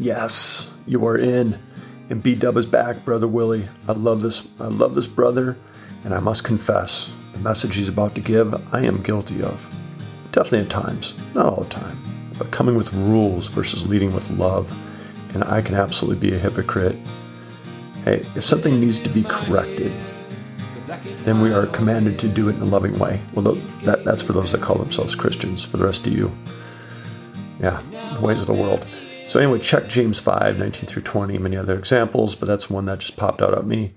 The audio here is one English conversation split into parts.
Yes, you are in. And B Dub is back, brother Willie. I love this. I love this brother, and I must confess, the message he's about to give, I am guilty of. Definitely at times, not all the time, but coming with rules versus leading with love. And I can absolutely be a hypocrite. Hey, if something needs to be corrected, then we are commanded to do it in a loving way. Well, that, that's for those that call themselves Christians. For the rest of you, yeah, the ways of the world. So anyway, check James 5, 19 through 20, many other examples, but that's one that just popped out at me.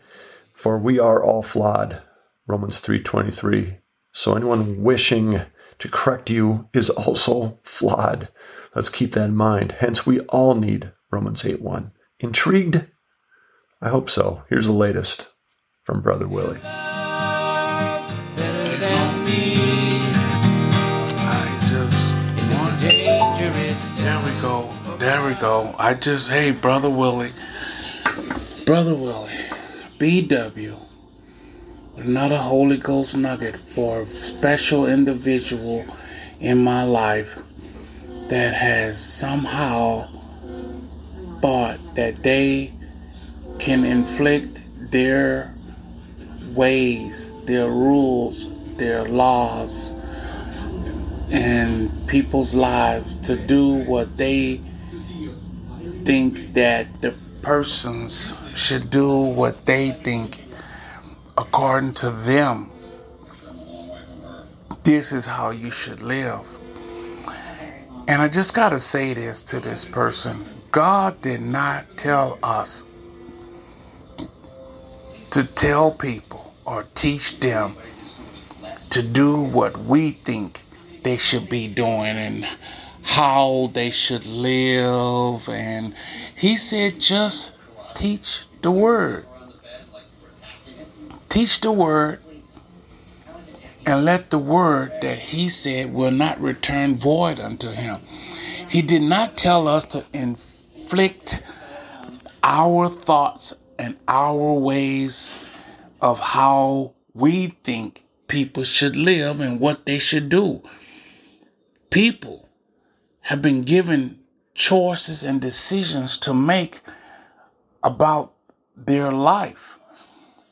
For we are all flawed, Romans 3.23. So anyone wishing to correct you is also flawed. Let's keep that in mind. Hence, we all need Romans 8, 1. Intrigued? I hope so. Here's the latest from Brother Willie. There we go. There we go. I just, hey, Brother Willie. Brother Willie. BW. Another Holy Ghost nugget for a special individual in my life that has somehow thought that they can inflict their ways, their rules, their laws and people's lives to do what they think that the persons should do what they think according to them. This is how you should live. And I just got to say this to this person God did not tell us to tell people or teach them to do what we think they should be doing and how they should live. And he said, just teach the word. Teach the word and let the word that he said will not return void unto him. He did not tell us to inflict our thoughts and our ways of how we think people should live and what they should do people have been given choices and decisions to make about their life.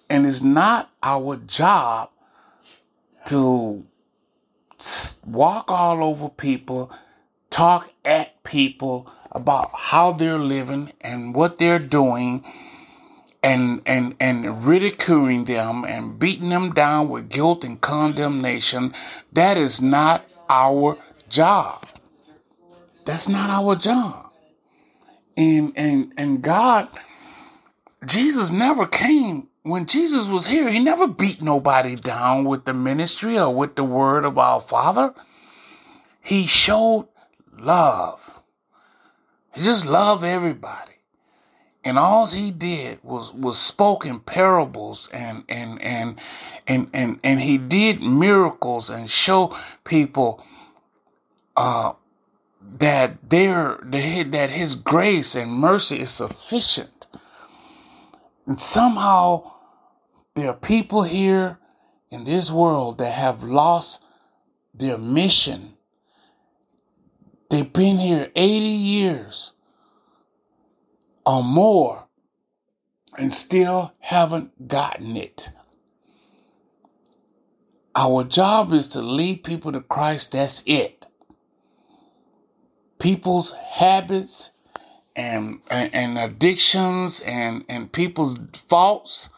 And it's not our job to walk all over people, talk at people about how they're living and what they're doing and and and ridiculing them and beating them down with guilt and condemnation that is not our job. That's not our job. And and and God, Jesus never came when Jesus was here. He never beat nobody down with the ministry or with the word of our Father. He showed love. He just loved everybody. And all he did was was spoke in parables and and and and and, and he did miracles and show people uh, that there that His grace and mercy is sufficient, and somehow there are people here in this world that have lost their mission. They've been here 80 years or more and still haven't gotten it. Our job is to lead people to Christ. That's it people's habits and, and, and addictions and, and people's faults.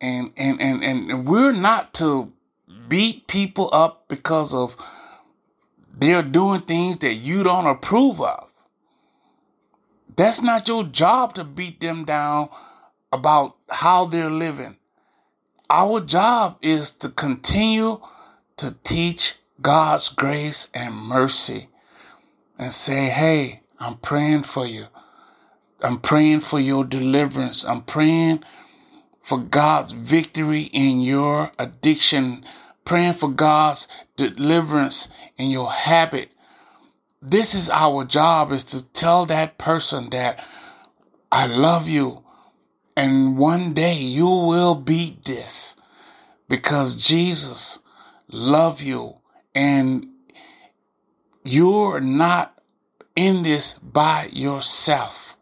And, and, and, and we're not to beat people up because of they're doing things that you don't approve of. That's not your job to beat them down about how they're living. Our job is to continue to teach God's grace and mercy and say, Hey, I'm praying for you. I'm praying for your deliverance. I'm praying for God's victory in your addiction, praying for God's deliverance in your habit. This is our job is to tell that person that I love you and one day you will beat this because Jesus love you and you're not in this by yourself.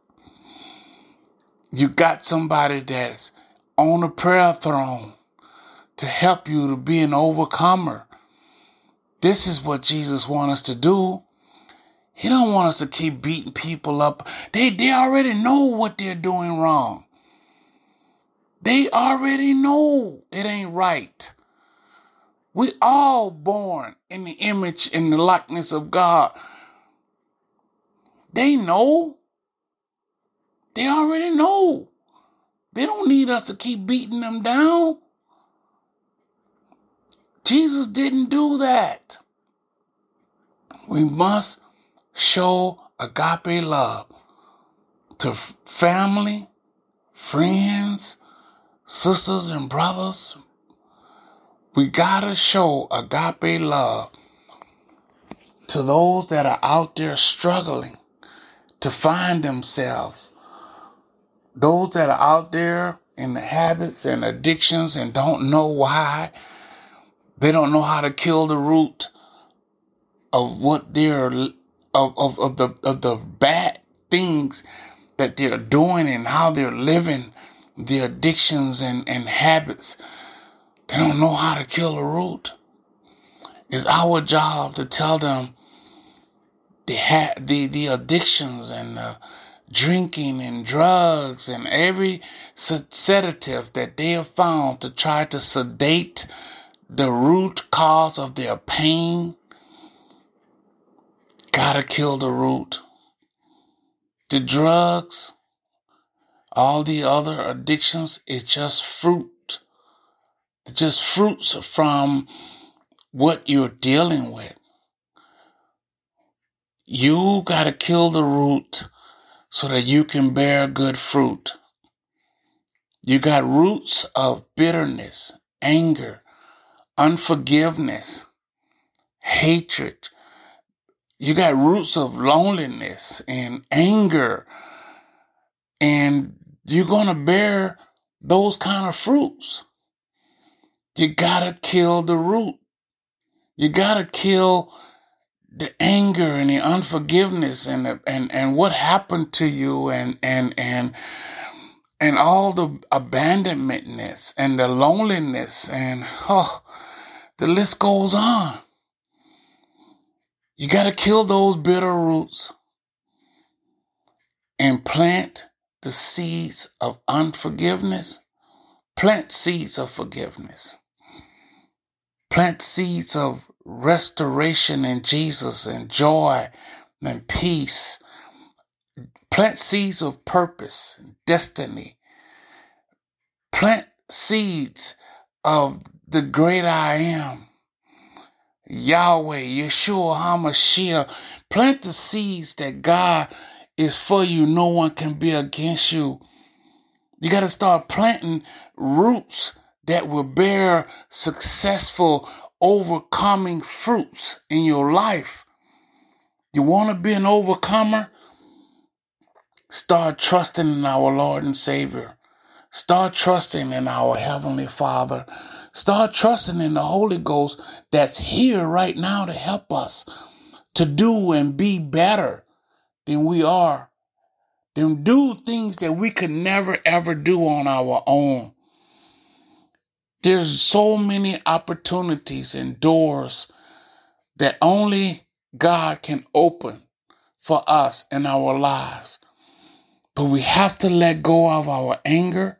You got somebody that's on the prayer throne to help you to be an overcomer. This is what Jesus wants us to do. He don't want us to keep beating people up. They they already know what they're doing wrong. They already know it ain't right. We all born in the image and the likeness of God. They know. They already know. They don't need us to keep beating them down. Jesus didn't do that. We must show agape love to family, friends, sisters, and brothers. We gotta show agape love to those that are out there struggling to find themselves. Those that are out there in the habits and addictions and don't know why. They don't know how to kill the root of what they're of, of, of the of the bad things that they're doing and how they're living the addictions and, and habits. They don't know how to kill the root. It's our job to tell them the ha- the the addictions and the drinking and drugs and every sedative that they have found to try to sedate the root cause of their pain. Gotta kill the root. The drugs, all the other addictions, it's just fruit. It's just fruits from what you're dealing with. You got to kill the root so that you can bear good fruit. You got roots of bitterness, anger, unforgiveness, hatred. You got roots of loneliness and anger. And you're going to bear those kind of fruits. You got to kill the root. You got to kill the anger and the unforgiveness and the, and and what happened to you and and and and all the abandonmentness and the loneliness and oh the list goes on. You got to kill those bitter roots and plant the seeds of unforgiveness. Plant seeds of forgiveness. Plant seeds of restoration in Jesus and joy and peace. Plant seeds of purpose and destiny. Plant seeds of the great I am. Yahweh, Yeshua HaMashiach. Plant the seeds that God is for you. No one can be against you. You got to start planting roots that will bear successful overcoming fruits in your life. You want to be an overcomer? Start trusting in our Lord and Savior. Start trusting in our Heavenly Father. Start trusting in the Holy Ghost that's here right now to help us to do and be better than we are. Then do things that we could never ever do on our own. There's so many opportunities and doors that only God can open for us in our lives. But we have to let go of our anger,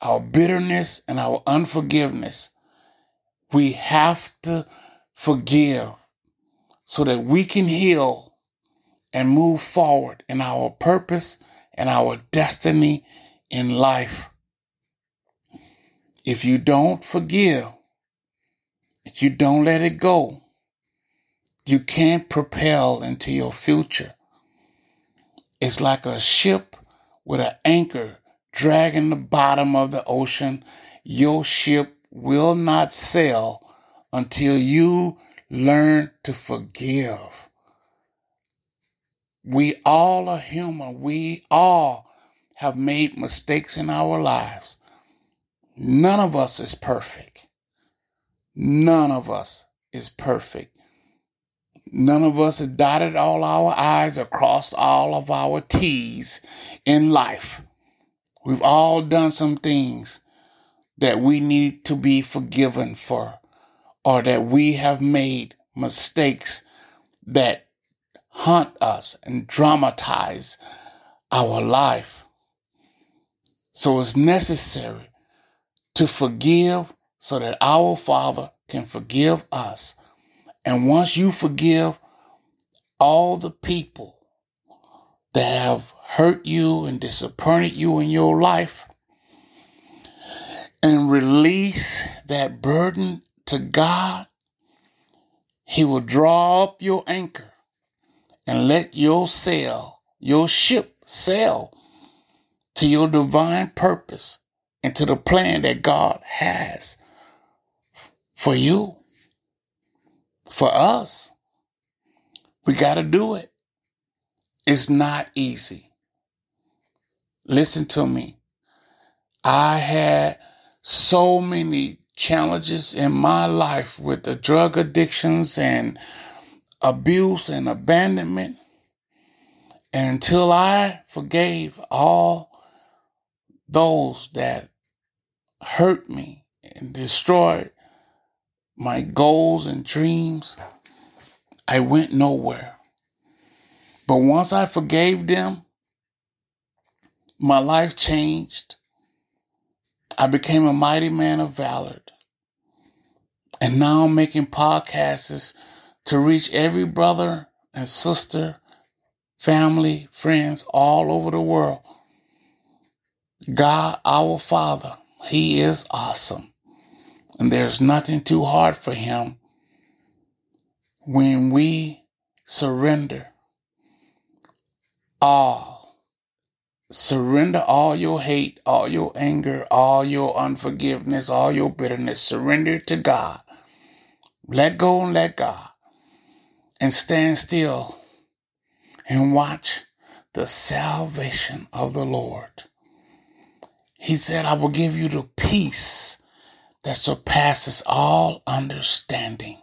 our bitterness, and our unforgiveness. We have to forgive so that we can heal and move forward in our purpose and our destiny in life. If you don't forgive, if you don't let it go, you can't propel into your future. It's like a ship with an anchor dragging the bottom of the ocean. Your ship will not sail until you learn to forgive. We all are human. We all have made mistakes in our lives. None of us is perfect. None of us is perfect. None of us have dotted all our I's or crossed all of our T's in life. We've all done some things that we need to be forgiven for, or that we have made mistakes that haunt us and dramatize our life. So it's necessary to forgive so that our Father can forgive us. And once you forgive all the people that have hurt you and disappointed you in your life, and release that burden to God, He will draw up your anchor and let your sail, your ship sail to your divine purpose and to the plan that God has for you, for us. We got to do it. It's not easy. Listen to me. I had so many challenges in my life with the drug addictions and abuse and abandonment. And until I forgave all those that hurt me and destroyed my goals and dreams, I went nowhere. But once I forgave them, my life changed. I became a mighty man of valor. And now I'm making podcasts to reach every brother and sister, family, friends all over the world. God, our Father, He is awesome. And there's nothing too hard for Him when we surrender all Surrender all your hate, all your anger, all your unforgiveness, all your bitterness. Surrender to God. Let go and let God. And stand still and watch the salvation of the Lord. He said, I will give you the peace that surpasses all understanding.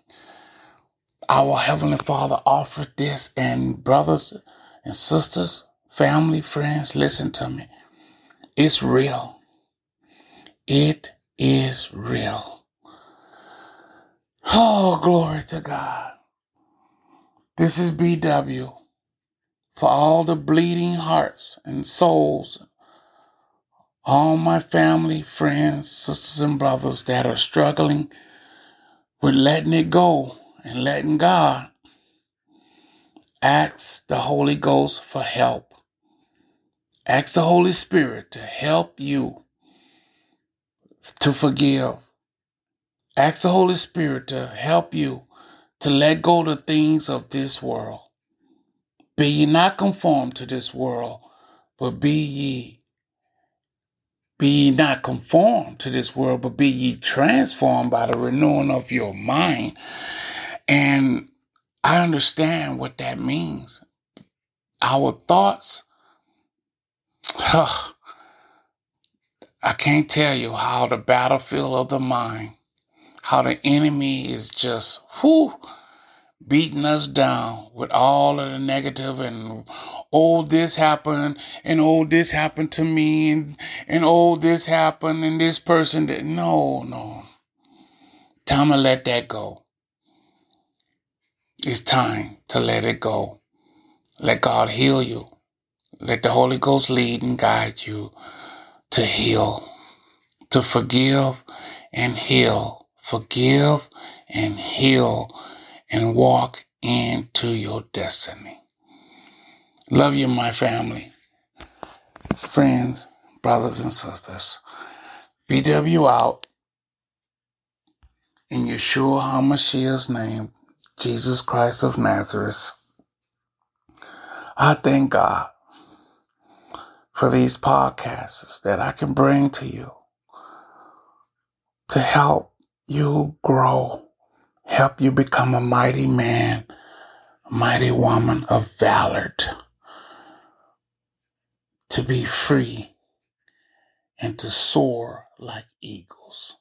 Our Heavenly Father offered this, and brothers and sisters, Family, friends, listen to me. It's real. It is real. Oh, glory to God. This is BW for all the bleeding hearts and souls, all my family, friends, sisters, and brothers that are struggling with letting it go and letting God. Ask the Holy Ghost for help. Ask the Holy Spirit to help you to forgive. Ask the Holy Spirit to help you to let go the things of this world. Be ye not conformed to this world, but be ye. Be ye not conformed to this world, but be ye transformed by the renewing of your mind. And I understand what that means. Our thoughts I can't tell you how the battlefield of the mind, how the enemy is just whoo beating us down with all of the negative and oh this happened and oh this happened to me and and oh this happened and this person did no no. Time to let that go. It's time to let it go. Let god heal you. Let the Holy Ghost lead and guide you to heal, to forgive and heal, forgive and heal, and walk into your destiny. Love you, my family, friends, brothers, and sisters. BW out in Yeshua HaMashiach's name, Jesus Christ of Nazareth. I thank God for these podcasts that I can bring to you to help you grow, help you become a mighty man, a mighty woman of valor, to be free and to soar like eagles.